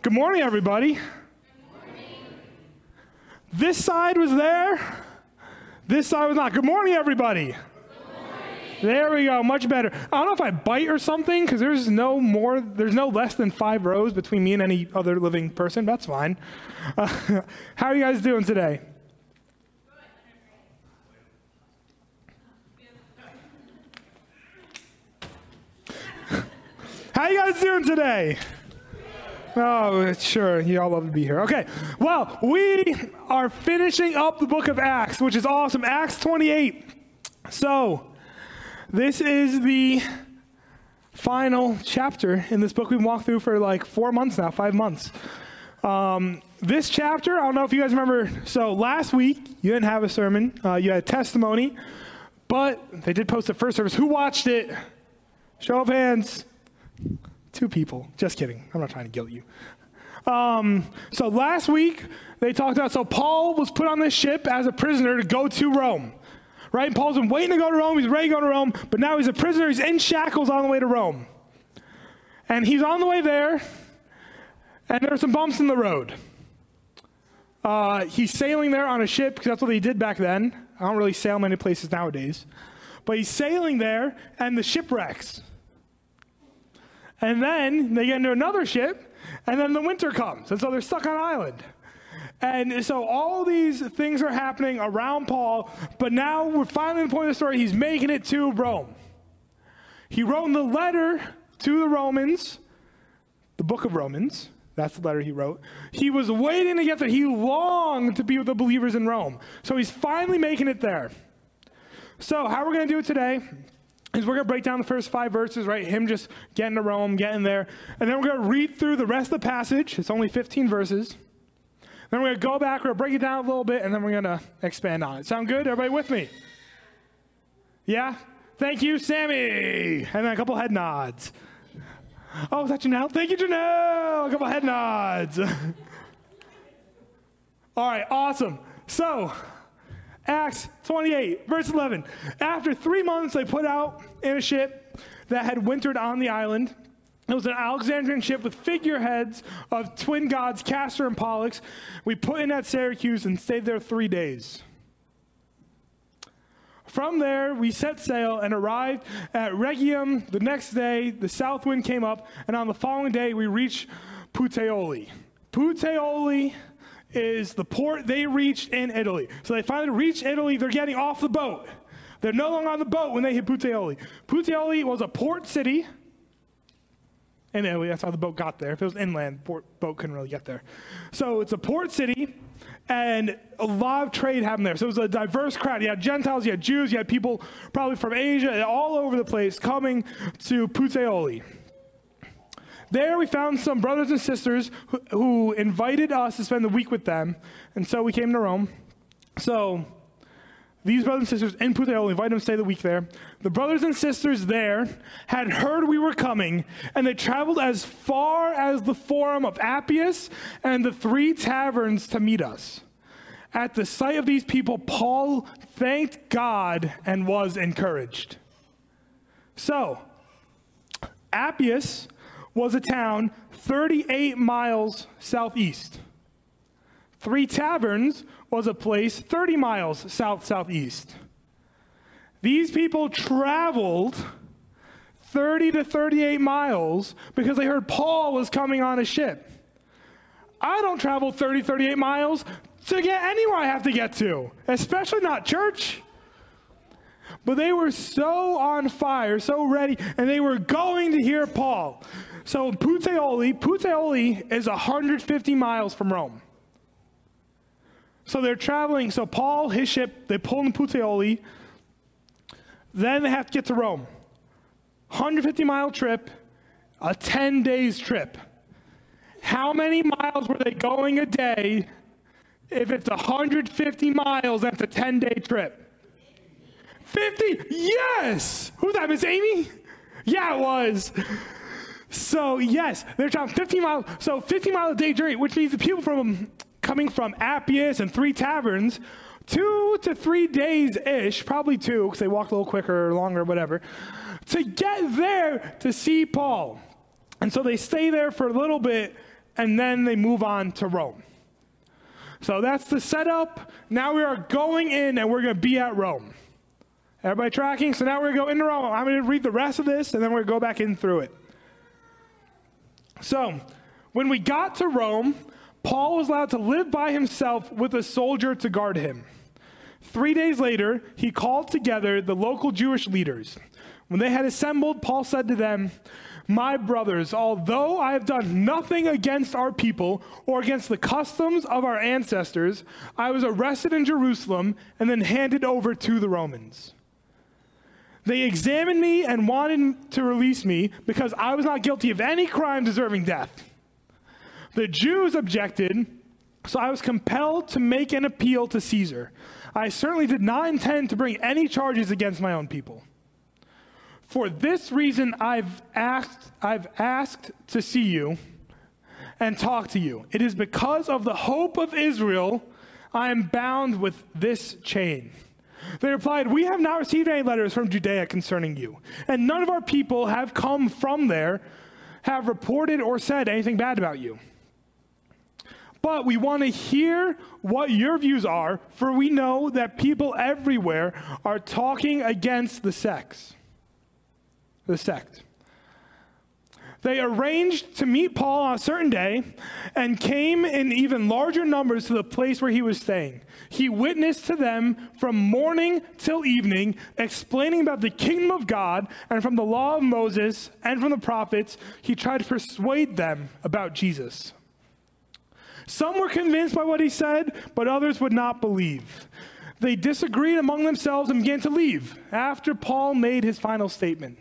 Good morning, everybody. This side was there. This side was not. Good morning, everybody. There we go. Much better. I don't know if I bite or something because there's no more, there's no less than five rows between me and any other living person. That's fine. Uh, how are you guys doing today? How are you guys doing today? Oh, sure. You all love to be here. Okay. Well, we are finishing up the book of Acts, which is awesome. Acts 28. So, this is the final chapter in this book we've walked through for like four months now, five months. Um, this chapter, I don't know if you guys remember. So, last week, you didn't have a sermon, uh, you had a testimony, but they did post the first service. Who watched it? Show of hands. Two people. Just kidding. I'm not trying to guilt you. Um, so last week they talked about so Paul was put on this ship as a prisoner to go to Rome. Right? Paul's been waiting to go to Rome. He's ready to go to Rome, but now he's a prisoner. He's in shackles on the way to Rome. And he's on the way there, and there are some bumps in the road. Uh, he's sailing there on a ship because that's what he did back then. I don't really sail many places nowadays. But he's sailing there, and the ship wrecks. And then they get into another ship, and then the winter comes. And so they're stuck on an island. And so all these things are happening around Paul, but now we're finally at the point of the story. He's making it to Rome. He wrote the letter to the Romans, the book of Romans. That's the letter he wrote. He was waiting to get there. He longed to be with the believers in Rome. So he's finally making it there. So, how are we're going to do it today is we're going to break down the first five verses, right? Him just getting to Rome, getting there. And then we're going to read through the rest of the passage. It's only 15 verses. Then we're going to go back, we're going to break it down a little bit, and then we're going to expand on it. Sound good? Everybody with me? Yeah? Thank you, Sammy. And then a couple head nods. Oh, is that Janelle? Thank you, Janelle. A couple head nods. All right, awesome. So, Acts 28, verse 11. After three months, they put out in a ship that had wintered on the island. It was an Alexandrian ship with figureheads of twin gods, Castor and Pollux. We put in at Syracuse and stayed there three days. From there, we set sail and arrived at Rhegium. The next day, the south wind came up, and on the following day, we reached Puteoli. Puteoli is the port they reached in Italy. So they finally reach Italy. They're getting off the boat. They're no longer on the boat when they hit Puteoli. Puteoli was a port city in Italy. That's how the boat got there. If it was inland, port, boat couldn't really get there. So it's a port city, and a lot of trade happened there. So it was a diverse crowd. You had Gentiles, you had Jews, you had people probably from Asia, all over the place coming to Puteoli. There we found some brothers and sisters who, who invited us to spend the week with them, and so we came to Rome. So these brothers and sisters in Puteoli invited them to stay the week there. The brothers and sisters there had heard we were coming, and they traveled as far as the Forum of Appius and the three taverns to meet us. At the sight of these people, Paul thanked God and was encouraged. So, Appius was a town 38 miles southeast. Three Taverns was a place 30 miles south southeast. These people traveled 30 to 38 miles because they heard Paul was coming on a ship. I don't travel 30, 38 miles to get anywhere I have to get to, especially not church. But they were so on fire, so ready, and they were going to hear Paul. So Puteoli, Puteoli is 150 miles from Rome. So they're traveling. So Paul, his ship, they pull in Puteoli. Then they have to get to Rome. 150 mile trip, a 10 days trip. How many miles were they going a day if it's 150 miles, that's a 10 day trip? 50? Yes! Who's that, Miss Amy? Yeah, it was. So yes, they're traveling 15 miles. So 15 mile a day journey, which means the people from coming from Appius and three taverns, two to three days ish, probably two, because they walked a little quicker or longer, whatever, to get there to see Paul. And so they stay there for a little bit, and then they move on to Rome. So that's the setup. Now we are going in and we're going to be at Rome. Everybody tracking? So now we're going to go into Rome. I'm going to read the rest of this and then we're going to go back in through it. So, when we got to Rome, Paul was allowed to live by himself with a soldier to guard him. Three days later, he called together the local Jewish leaders. When they had assembled, Paul said to them, My brothers, although I have done nothing against our people or against the customs of our ancestors, I was arrested in Jerusalem and then handed over to the Romans. They examined me and wanted to release me because I was not guilty of any crime deserving death. The Jews objected, so I was compelled to make an appeal to Caesar. I certainly did not intend to bring any charges against my own people. For this reason, I've asked, I've asked to see you and talk to you. It is because of the hope of Israel I am bound with this chain. They replied, We have not received any letters from Judea concerning you, and none of our people have come from there, have reported or said anything bad about you. But we want to hear what your views are, for we know that people everywhere are talking against the sects. The sect. They arranged to meet Paul on a certain day and came in even larger numbers to the place where he was staying. He witnessed to them from morning till evening, explaining about the kingdom of God and from the law of Moses and from the prophets. He tried to persuade them about Jesus. Some were convinced by what he said, but others would not believe. They disagreed among themselves and began to leave after Paul made his final statement.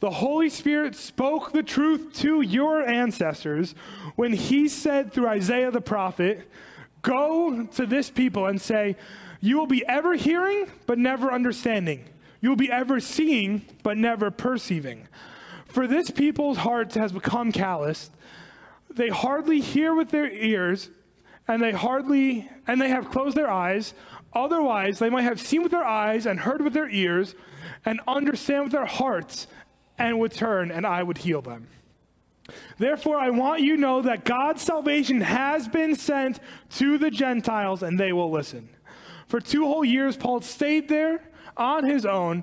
The Holy Spirit spoke the truth to your ancestors when he said through Isaiah the prophet, Go to this people and say, You will be ever hearing, but never understanding. You will be ever seeing, but never perceiving. For this people's heart has become calloused they hardly hear with their ears, and they hardly, and they have closed their eyes. Otherwise, they might have seen with their eyes and heard with their ears and understand with their hearts and would turn, and I would heal them. Therefore, I want you to know that God's salvation has been sent to the Gentiles, and they will listen. For two whole years, Paul stayed there on his own,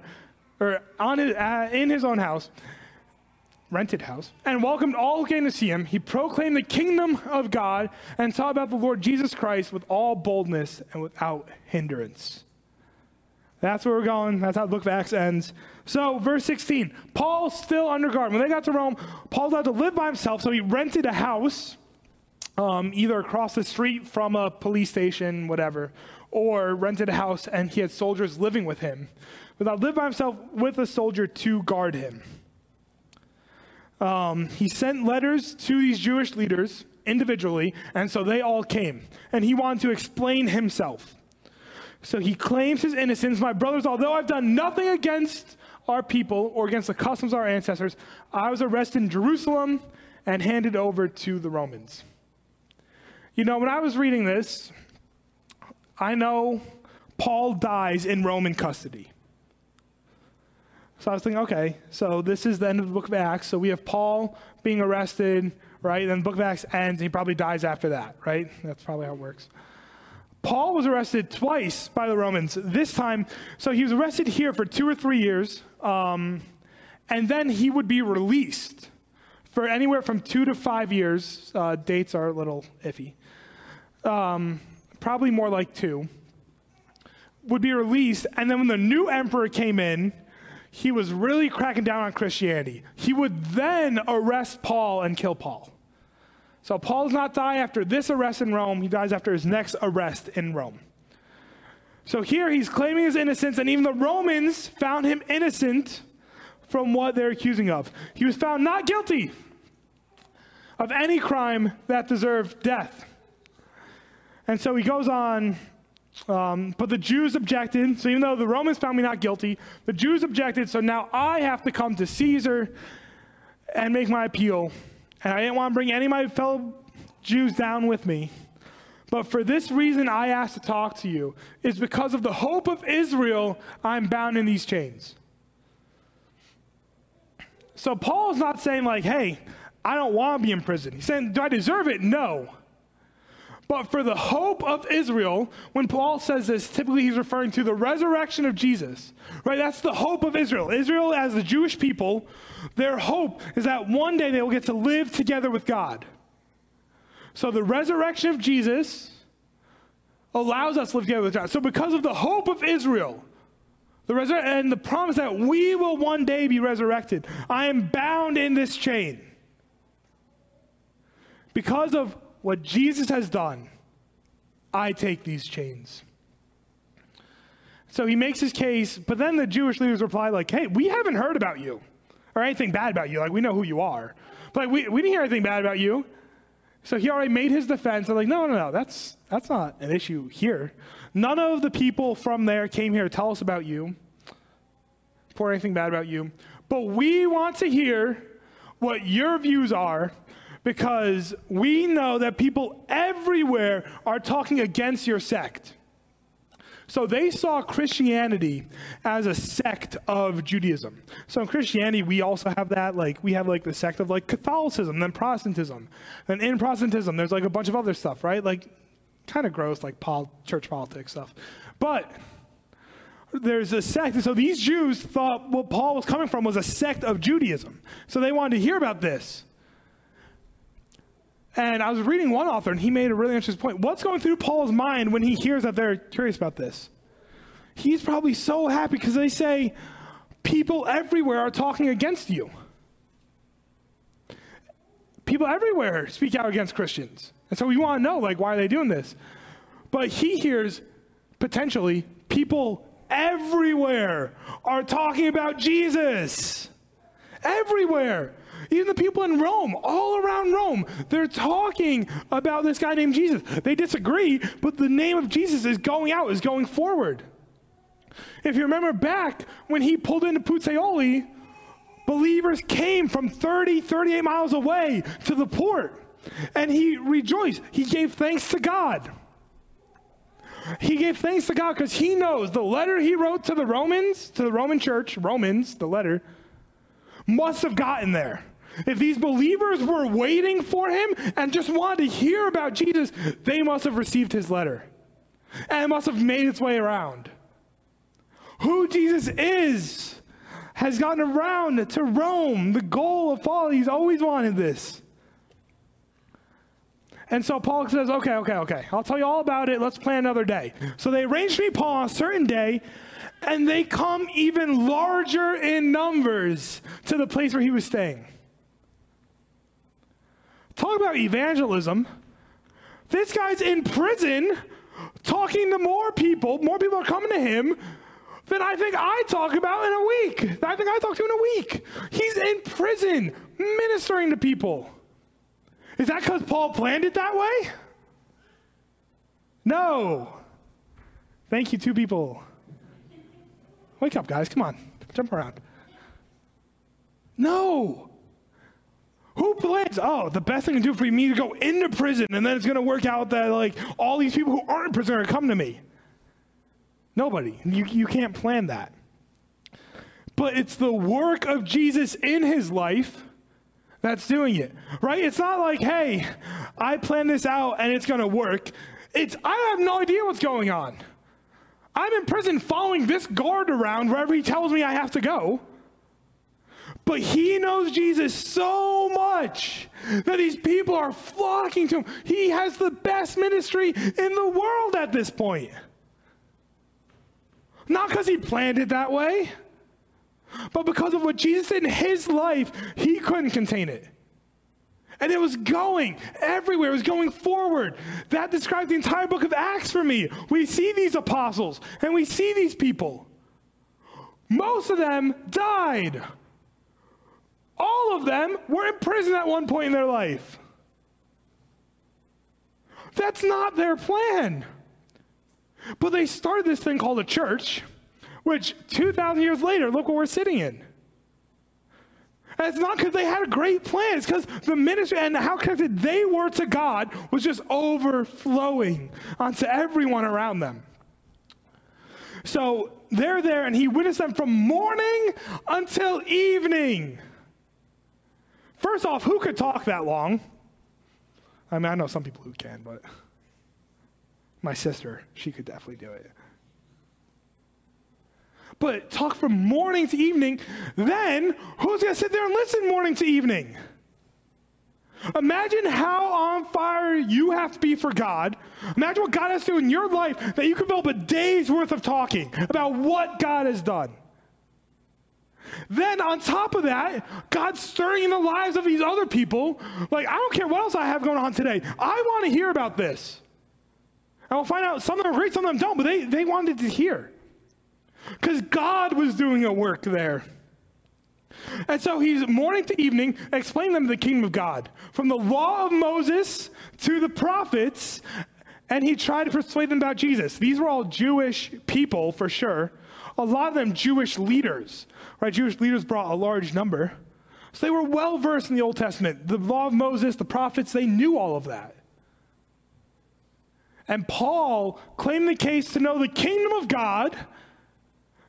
or on his, uh, in his own house rented house, and welcomed all who came to see him. He proclaimed the kingdom of God and taught about the Lord Jesus Christ with all boldness and without hindrance. That's where we're going. That's how the book of Acts ends. So, verse 16 Paul's still under guard. When they got to Rome, Paul's had to live by himself, so he rented a house um, either across the street from a police station, whatever, or rented a house and he had soldiers living with him. But I lived by himself with a soldier to guard him um, he sent letters to these Jewish leaders individually, and so they all came. And he wanted to explain himself. So he claims his innocence. My brothers, although I've done nothing against our people or against the customs of our ancestors, I was arrested in Jerusalem and handed over to the Romans. You know, when I was reading this, I know Paul dies in Roman custody. So I was thinking, okay, so this is the end of the book of Acts. So we have Paul being arrested, right? Then the book of Acts ends, and he probably dies after that, right? That's probably how it works. Paul was arrested twice by the Romans. This time, so he was arrested here for two or three years, um, and then he would be released for anywhere from two to five years. Uh, dates are a little iffy. Um, probably more like two. Would be released, and then when the new emperor came in, he was really cracking down on Christianity. He would then arrest Paul and kill Paul. So Paul does not die after this arrest in Rome, he dies after his next arrest in Rome. So here he's claiming his innocence, and even the Romans found him innocent from what they're accusing of. He was found not guilty of any crime that deserved death. And so he goes on um, but the Jews objected. So even though the Romans found me not guilty, the Jews objected. So now I have to come to Caesar and make my appeal. And I didn't want to bring any of my fellow Jews down with me. But for this reason, I asked to talk to you, is because of the hope of Israel, I'm bound in these chains. So Paul is not saying, like, hey, I don't want to be in prison. He's saying, Do I deserve it? No. But for the hope of Israel, when Paul says this, typically he's referring to the resurrection of Jesus, right? That's the hope of Israel. Israel, as the Jewish people, their hope is that one day they will get to live together with God. So the resurrection of Jesus allows us to live together with God. So because of the hope of Israel, the resur- and the promise that we will one day be resurrected, I am bound in this chain. Because of what Jesus has done, I take these chains. So he makes his case, but then the Jewish leaders reply, like, hey, we haven't heard about you or anything bad about you. Like, we know who you are. But like, we, we didn't hear anything bad about you. So he already made his defense. They're like, no, no, no, that's, that's not an issue here. None of the people from there came here to tell us about you, pour anything bad about you. But we want to hear what your views are because we know that people everywhere are talking against your sect. So they saw Christianity as a sect of Judaism. So in Christianity, we also have that, like, we have like the sect of like Catholicism, then Protestantism. Then in Protestantism, there's like a bunch of other stuff, right? Like, kind of gross, like pol- church politics stuff. But there's a sect. And so these Jews thought what Paul was coming from was a sect of Judaism. So they wanted to hear about this. And I was reading one author, and he made a really interesting point. What's going through Paul's mind when he hears that they're curious about this? He's probably so happy because they say, people everywhere are talking against you. People everywhere speak out against Christians. And so we want to know, like, why are they doing this? But he hears potentially people everywhere are talking about Jesus. Everywhere. Even the people in Rome, all around Rome, they're talking about this guy named Jesus. They disagree, but the name of Jesus is going out, is going forward. If you remember back when he pulled into Puteoli, believers came from 30, 38 miles away to the port. And he rejoiced. He gave thanks to God. He gave thanks to God because he knows the letter he wrote to the Romans, to the Roman church, Romans, the letter, must have gotten there. If these believers were waiting for him and just wanted to hear about Jesus, they must have received his letter. And it must have made its way around. Who Jesus is has gotten around to Rome, the goal of Paul. He's always wanted this. And so Paul says, okay, okay, okay, I'll tell you all about it. Let's plan another day. So they arranged to meet Paul on a certain day, and they come even larger in numbers to the place where he was staying. Talk about evangelism. This guy's in prison talking to more people. More people are coming to him than I think I talk about in a week. I think I talk to in a week. He's in prison ministering to people. Is that because Paul planned it that way? No. Thank you, two people. Wake up, guys. Come on. Jump around. No. Who plans? Oh, the best thing to do for me to go into prison, and then it's going to work out that like all these people who aren't in prison are going to come to me. Nobody. You, you can't plan that. But it's the work of Jesus in his life that's doing it, right? It's not like, hey, I planned this out and it's going to work. It's, I have no idea what's going on. I'm in prison following this guard around wherever he tells me I have to go. But he knows Jesus so much that these people are flocking to him. He has the best ministry in the world at this point. Not because he planned it that way, but because of what Jesus did in his life, he couldn't contain it. And it was going everywhere. It was going forward. That describes the entire book of Acts for me. We see these apostles and we see these people. Most of them died. All of them were in prison at one point in their life. That's not their plan. But they started this thing called a church, which 2,000 years later, look what we're sitting in. And it's not because they had a great plan. It's because the ministry and how connected they were to God was just overflowing onto everyone around them. So they're there, and he witnessed them from morning until evening. First off, who could talk that long? I mean, I know some people who can, but my sister, she could definitely do it. But talk from morning to evening, then who's going to sit there and listen morning to evening? Imagine how on fire you have to be for God. Imagine what God has to do in your life that you can develop a day's worth of talking about what God has done. Then, on top of that, God's stirring in the lives of these other people. Like, I don't care what else I have going on today. I want to hear about this. I will find out some of them great, some of them don't, but they, they wanted to hear. Because God was doing a work there. And so he's morning to evening explaining them the kingdom of God. From the law of Moses to the prophets, and he tried to persuade them about Jesus. These were all Jewish people for sure. A lot of them Jewish leaders. Right? Jewish leaders brought a large number. So they were well versed in the Old Testament. The law of Moses, the prophets, they knew all of that. And Paul claimed the case to know the kingdom of God.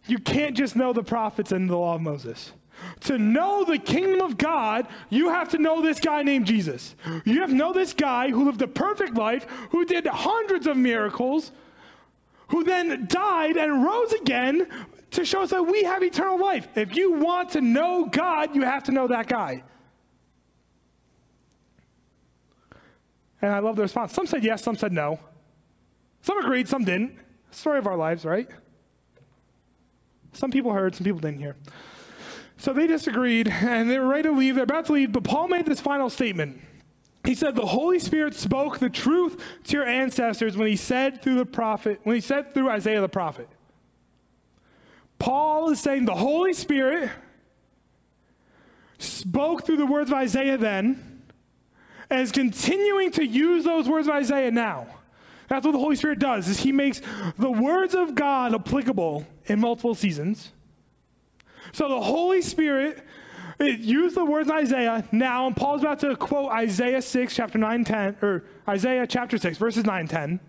You can't just know the prophets and the law of Moses. To know the kingdom of God, you have to know this guy named Jesus. You have to know this guy who lived a perfect life, who did hundreds of miracles, who then died and rose again to show us that we have eternal life. If you want to know God, you have to know that guy. And I love the response. Some said yes, some said no. Some agreed, some didn't. Story of our lives, right? Some people heard, some people didn't hear. So they disagreed, and they were ready to leave. They're about to leave, but Paul made this final statement. He said, The Holy Spirit spoke the truth to your ancestors when he said through the prophet, when he said through Isaiah the prophet. Paul is saying the Holy Spirit spoke through the words of Isaiah then and is continuing to use those words of Isaiah now. That's what the Holy Spirit does is he makes the words of God applicable in multiple seasons. So the Holy Spirit used the words in Isaiah now, and Paul's about to quote Isaiah 6, chapter 9, 10, or Isaiah chapter 6, verses 9, 10.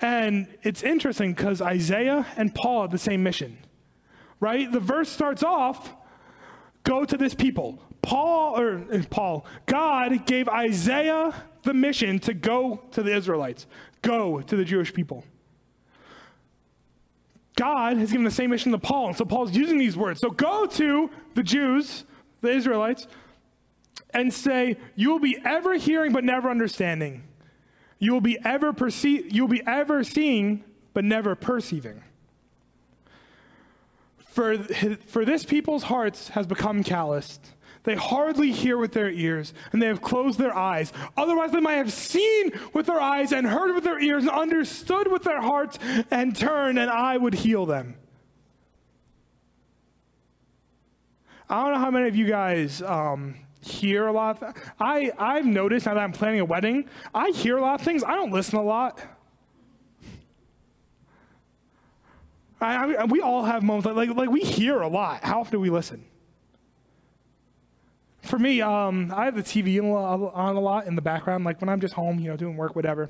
And it's interesting because Isaiah and Paul have the same mission, right? The verse starts off, go to this people. Paul, or uh, Paul, God gave Isaiah the mission to go to the Israelites, go to the Jewish people. God has given the same mission to Paul. And so Paul's using these words. So go to the Jews, the Israelites, and say, You will be ever hearing but never understanding. You will be ever perceive, you'll be ever seeing but never perceiving. For, for this people's hearts has become calloused. They hardly hear with their ears, and they have closed their eyes. Otherwise, they might have seen with their eyes and heard with their ears and understood with their hearts and turned, and I would heal them. I don't know how many of you guys um, hear a lot. Of I, I've noticed now that I'm planning a wedding, I hear a lot of things. I don't listen a lot. I, I, we all have moments like, like, like we hear a lot. How often do we listen? For me, um, I have the TV on a lot in the background, like when I'm just home, you know, doing work, whatever.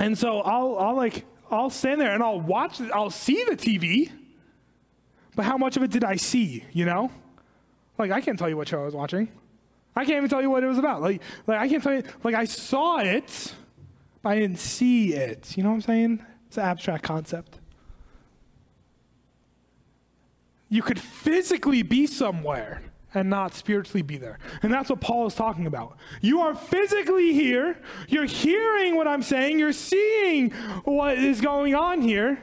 And so I'll, I'll like, I'll stand there and I'll watch, I'll see the TV, but how much of it did I see, you know? Like, I can't tell you what show I was watching. I can't even tell you what it was about. Like, like I can't tell you, like, I saw it, but I didn't see it. You know what I'm saying? It's an abstract concept. You could physically be somewhere and not spiritually be there. And that's what Paul is talking about. You are physically here, you're hearing what I'm saying, you're seeing what is going on here,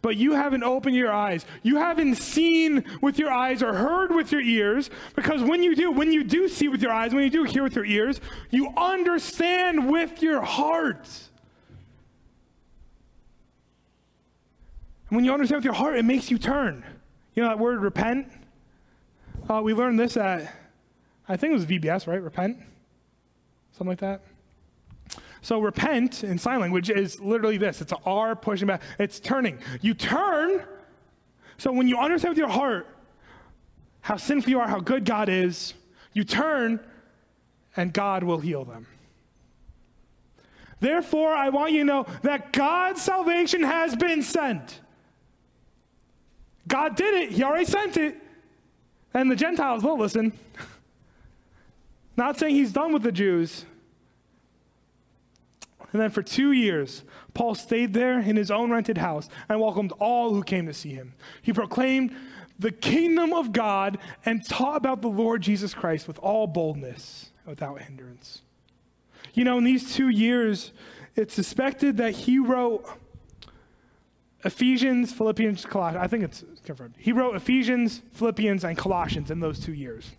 but you haven't opened your eyes. You haven't seen with your eyes or heard with your ears, because when you do, when you do see with your eyes, when you do hear with your ears, you understand with your heart. And when you understand with your heart, it makes you turn. You know that word repent? Uh, we learned this at, I think it was VBS, right? Repent? Something like that. So repent in sign language is literally this. It's R pushing back. It's turning. You turn. So when you understand with your heart how sinful you are, how good God is, you turn and God will heal them. Therefore, I want you to know that God's salvation has been sent. God did it, He already sent it. And the Gentiles will listen. Not saying He's done with the Jews. And then for two years, Paul stayed there in his own rented house and welcomed all who came to see him. He proclaimed the kingdom of God and taught about the Lord Jesus Christ with all boldness, without hindrance. You know, in these two years, it's suspected that he wrote Ephesians, Philippians, Colossians. I think it's confirmed. He wrote Ephesians, Philippians, and Colossians in those two years.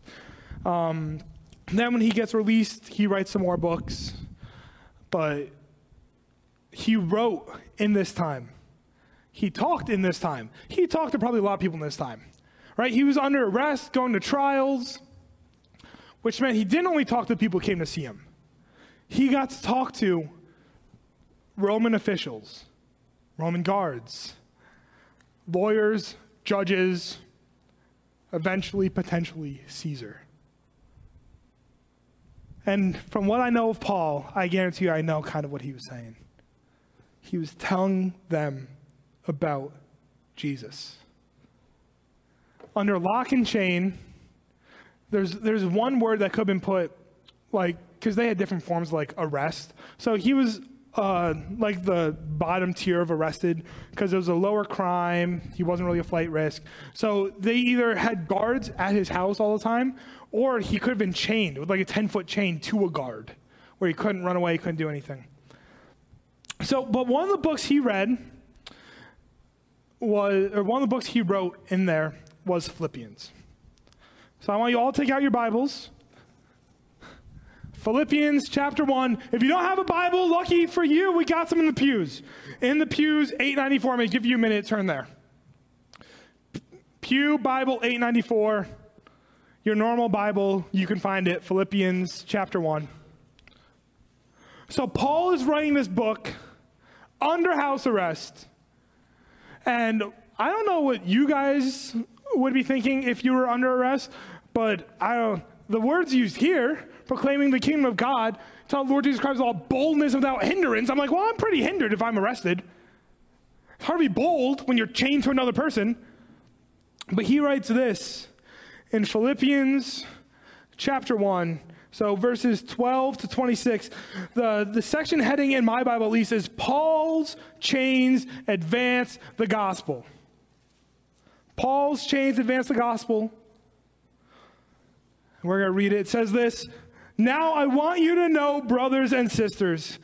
Um, then, when he gets released, he writes some more books. But he wrote in this time. He talked in this time. He talked to probably a lot of people in this time, right? He was under arrest, going to trials, which meant he didn't only talk to people who came to see him. He got to talk to Roman officials, Roman guards, lawyers, judges, eventually, potentially, Caesar. And from what I know of Paul, I guarantee you I know kind of what he was saying he was telling them about Jesus. Under lock and chain, there's, there's one word that could have been put, like, because they had different forms, like arrest. So he was uh, like the bottom tier of arrested because it was a lower crime. He wasn't really a flight risk. So they either had guards at his house all the time, or he could have been chained with like a 10 foot chain to a guard where he couldn't run away, he couldn't do anything. So, but one of the books he read was, or one of the books he wrote in there was Philippians. So I want you all to take out your Bibles. Philippians chapter 1. If you don't have a Bible, lucky for you, we got some in the pews. In the pews, 894. I'm going to give you a minute, turn there. Pew Bible 894. Your normal Bible, you can find it, Philippians chapter 1. So Paul is writing this book under house arrest. And I don't know what you guys would be thinking if you were under arrest, but I don't, the words used here, proclaiming the kingdom of God, tell the Lord Jesus Christ all boldness without hindrance. I'm like, well, I'm pretty hindered if I'm arrested. It's hard to be bold when you're chained to another person. But he writes this in Philippians chapter 1, so verses 12 to 26, the, the section heading in my Bible at least is Paul's chains advance the gospel. Paul's chains advance the gospel. We're going to read it. It says this Now I want you to know, brothers and sisters,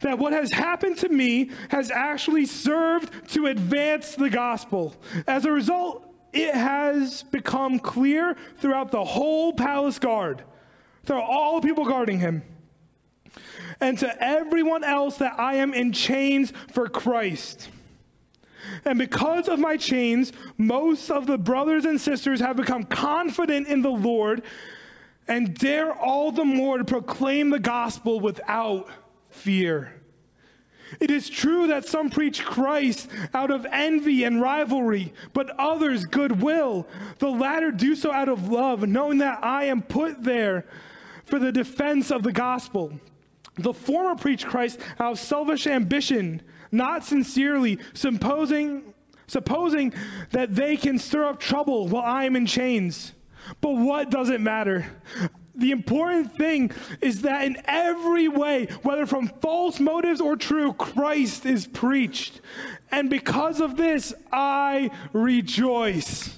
that what has happened to me has actually served to advance the gospel. As a result, it has become clear throughout the whole palace guard are all the people guarding him. And to everyone else that I am in chains for Christ. And because of my chains, most of the brothers and sisters have become confident in the Lord and dare all the more to proclaim the gospel without fear. It is true that some preach Christ out of envy and rivalry, but others goodwill. The latter do so out of love, knowing that I am put there for the defense of the gospel. The former preach Christ out of selfish ambition, not sincerely, supposing, supposing that they can stir up trouble while I am in chains. But what does it matter? The important thing is that in every way, whether from false motives or true, Christ is preached. And because of this, I rejoice.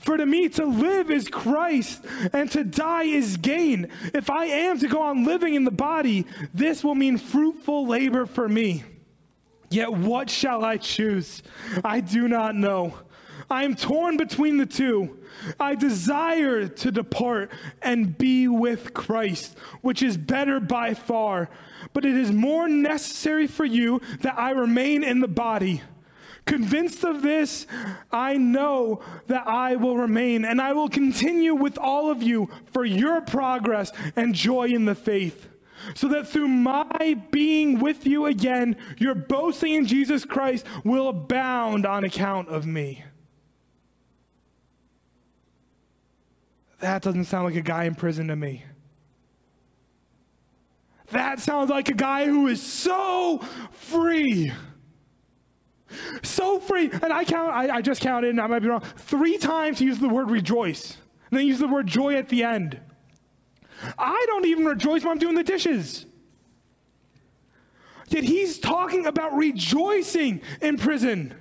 For to me, to live is Christ, and to die is gain. If I am to go on living in the body, this will mean fruitful labor for me. Yet what shall I choose? I do not know. I am torn between the two. I desire to depart and be with Christ, which is better by far. But it is more necessary for you that I remain in the body. Convinced of this, I know that I will remain and I will continue with all of you for your progress and joy in the faith, so that through my being with you again, your boasting in Jesus Christ will abound on account of me. That doesn't sound like a guy in prison to me. That sounds like a guy who is so free. So free. And I count, I, I just counted, and I might be wrong, three times he used the word rejoice. And then he used the word joy at the end. I don't even rejoice when I'm doing the dishes. Yet he's talking about rejoicing in prison.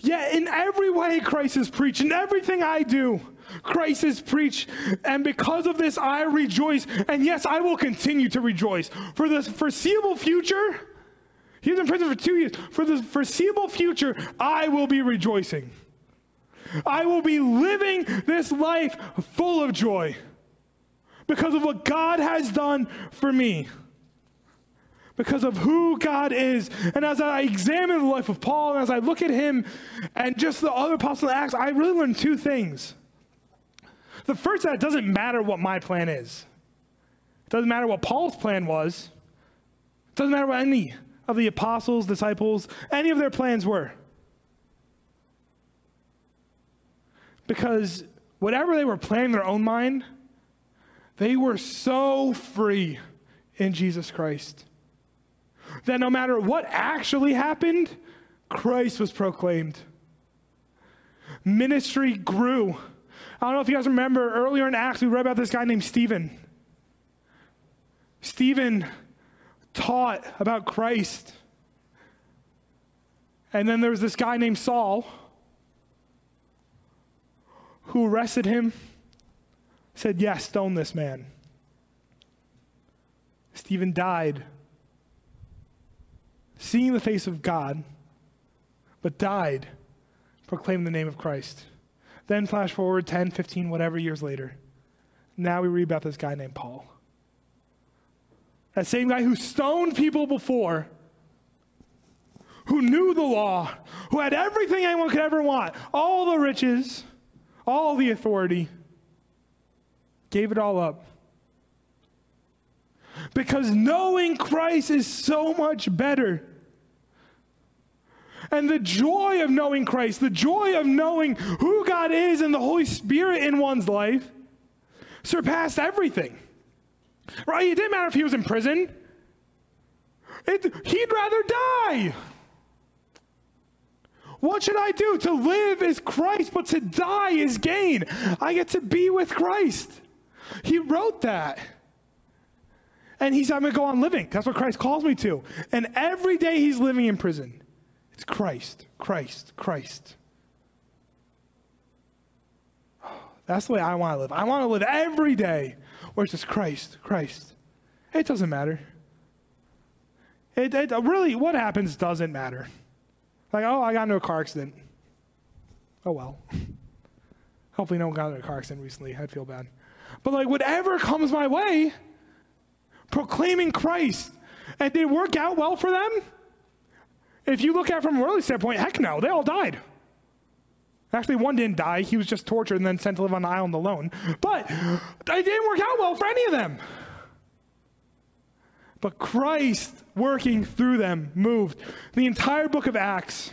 Yet in every way, Christ is preached. In everything I do, Christ is preached. And because of this, I rejoice. And yes, I will continue to rejoice. For the foreseeable future, he was in prison for two years. For the foreseeable future, I will be rejoicing. I will be living this life full of joy because of what God has done for me because of who God is. And as I examine the life of Paul and as I look at him and just the other apostles Acts, I really learned two things. The first, that it doesn't matter what my plan is. It doesn't matter what Paul's plan was. It doesn't matter what any of the apostles, disciples, any of their plans were. Because whatever they were planning in their own mind, they were so free in Jesus Christ that no matter what actually happened, Christ was proclaimed. Ministry grew. I don't know if you guys remember earlier in Acts, we read about this guy named Stephen. Stephen taught about Christ. And then there was this guy named Saul who arrested him, said, Yes, stone this man. Stephen died seeing the face of God, but died proclaiming the name of Christ. Then flash forward 10, 15, whatever years later. Now we read about this guy named Paul. That same guy who stoned people before, who knew the law, who had everything anyone could ever want all the riches, all the authority, gave it all up because knowing Christ is so much better. And the joy of knowing Christ, the joy of knowing who God is and the Holy Spirit in one's life surpassed everything. Right? It didn't matter if he was in prison. It, he'd rather die. What should I do? To live is Christ, but to die is gain. I get to be with Christ. He wrote that. And he said, I'm going to go on living. That's what Christ calls me to. And every day he's living in prison, it's Christ, Christ, Christ. That's the way I want to live. I want to live every day where it's just Christ, Christ. It doesn't matter. It, it really, what happens doesn't matter. Like, oh, I got into a car accident. Oh, well. Hopefully, no one got into a car accident recently. I'd feel bad. But, like, whatever comes my way, proclaiming Christ. And did it work out well for them? If you look at it from a early standpoint, heck no, they all died. Actually, one didn't die. He was just tortured and then sent to live on the island alone. But it didn't work out well for any of them. But Christ working through them moved. The entire book of Acts,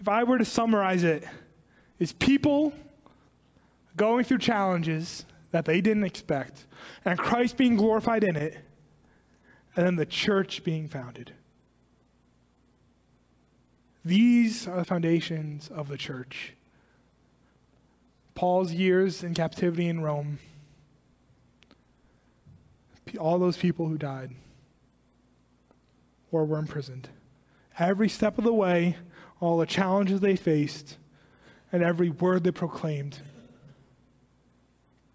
if I were to summarize it, is people going through challenges that they didn't expect, and Christ being glorified in it, and then the church being founded. These are the foundations of the church. Paul's years in captivity in Rome, all those people who died or were imprisoned. Every step of the way, all the challenges they faced, and every word they proclaimed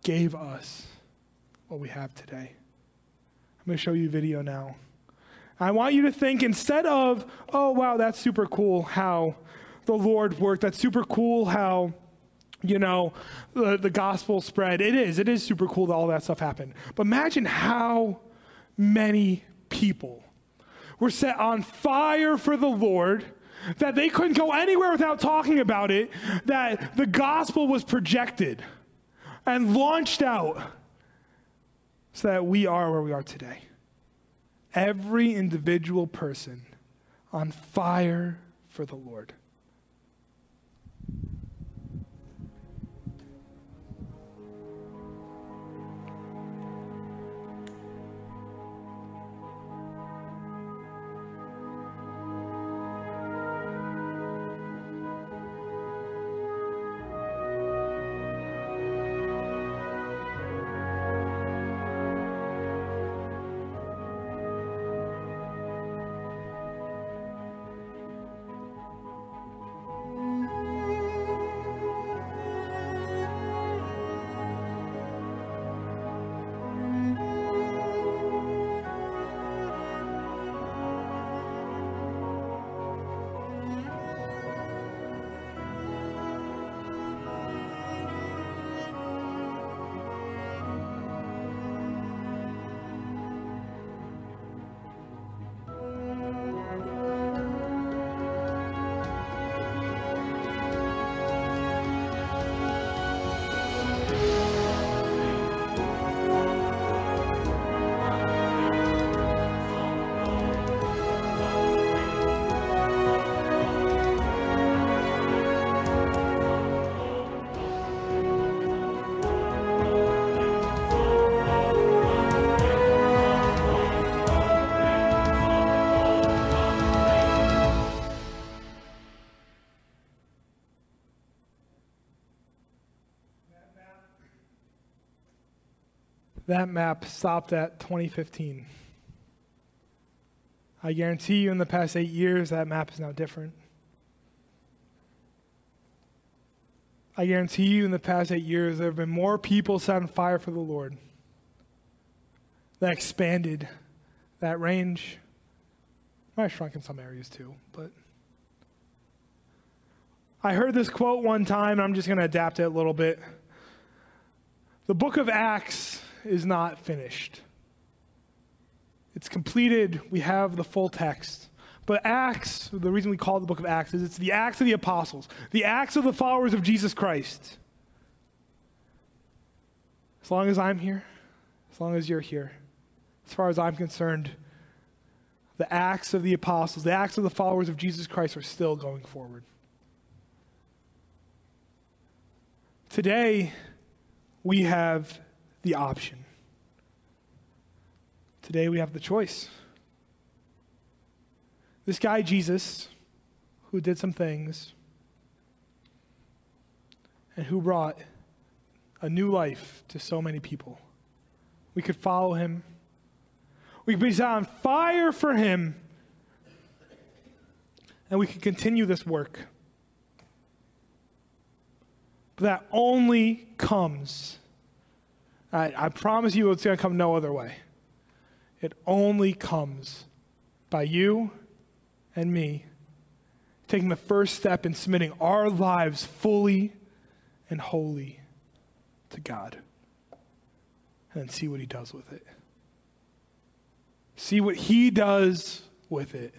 gave us what we have today. I'm going to show you a video now. I want you to think instead of, oh, wow, that's super cool how the Lord worked. That's super cool how, you know, the, the gospel spread. It is. It is super cool that all that stuff happened. But imagine how many people were set on fire for the Lord, that they couldn't go anywhere without talking about it, that the gospel was projected and launched out so that we are where we are today. Every individual person on fire for the Lord. That map stopped at 2015. I guarantee you, in the past eight years, that map is now different. I guarantee you, in the past eight years, there have been more people set on fire for the Lord that expanded that range. Have shrunk in some areas too, but. I heard this quote one time, and I'm just going to adapt it a little bit. The book of Acts is not finished. It's completed. We have the full text. But Acts, the reason we call the book of Acts is it's the Acts of the apostles, the Acts of the followers of Jesus Christ. As long as I'm here, as long as you're here, as far as I'm concerned, the Acts of the apostles, the Acts of the followers of Jesus Christ are still going forward. Today, we have the option. Today we have the choice. This guy, Jesus, who did some things and who brought a new life to so many people. We could follow him. We could be on fire for him. And we could continue this work. But that only comes I, I promise you it's going to come no other way. It only comes by you and me taking the first step in submitting our lives fully and wholly to God. And then see what He does with it. See what He does with it.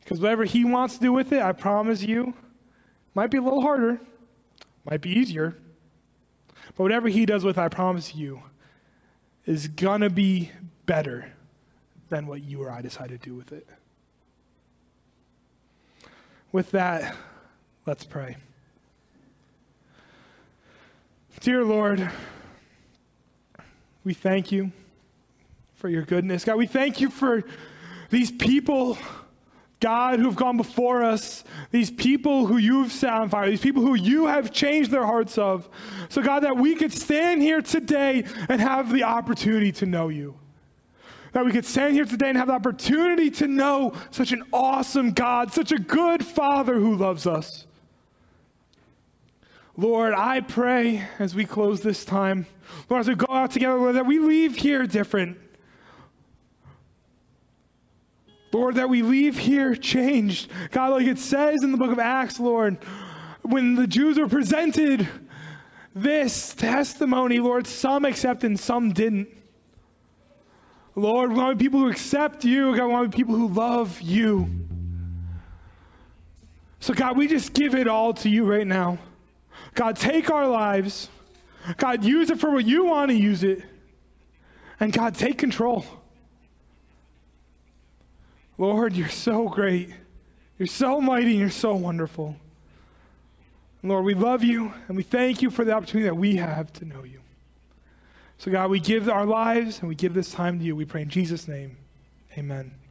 Because whatever He wants to do with it, I promise you, might be a little harder, might be easier, but whatever he does with I promise you, is going to be better than what you or I decide to do with it. With that, let's pray. Dear Lord, we thank you for your goodness. God, we thank you for these people God, who have gone before us, these people who you've set on fire, these people who you have changed their hearts of. So, God, that we could stand here today and have the opportunity to know you. That we could stand here today and have the opportunity to know such an awesome God, such a good Father who loves us. Lord, I pray as we close this time, Lord, as we go out together, Lord, that we leave here different. Lord, that we leave here changed. God, like it says in the book of Acts, Lord, when the Jews were presented this testimony, Lord, some accepted and some didn't. Lord, we want people who accept you. God, we want people who love you. So, God, we just give it all to you right now. God, take our lives. God, use it for what you want to use it. And God, take control. Lord, you're so great. You're so mighty. And you're so wonderful. Lord, we love you and we thank you for the opportunity that we have to know you. So, God, we give our lives and we give this time to you. We pray in Jesus' name. Amen.